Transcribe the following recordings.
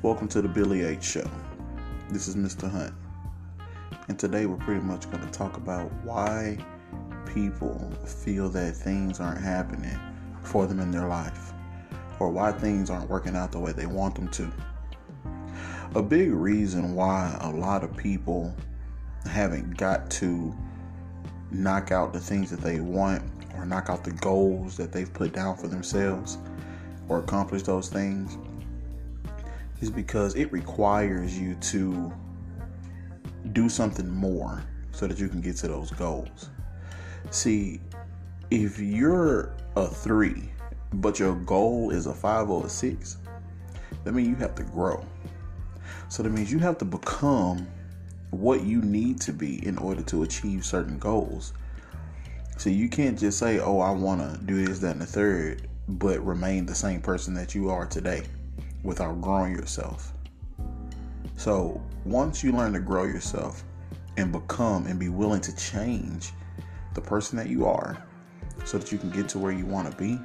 Welcome to the Billy H Show. This is Mr. Hunt. And today we're pretty much going to talk about why people feel that things aren't happening for them in their life or why things aren't working out the way they want them to. A big reason why a lot of people haven't got to knock out the things that they want or knock out the goals that they've put down for themselves or accomplish those things is because it requires you to do something more so that you can get to those goals. See, if you're a three, but your goal is a five or a six, that means you have to grow. So that means you have to become what you need to be in order to achieve certain goals. So you can't just say, oh, I want to do this, that, and the third, but remain the same person that you are today without growing yourself. So once you learn to grow yourself and become and be willing to change the person that you are so that you can get to where you want to be,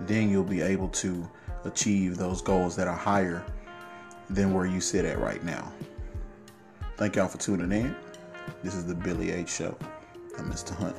then you'll be able to achieve those goals that are higher than where you sit at right now. Thank y'all for tuning in. This is the Billy H Show. I'm Mr. Hunt.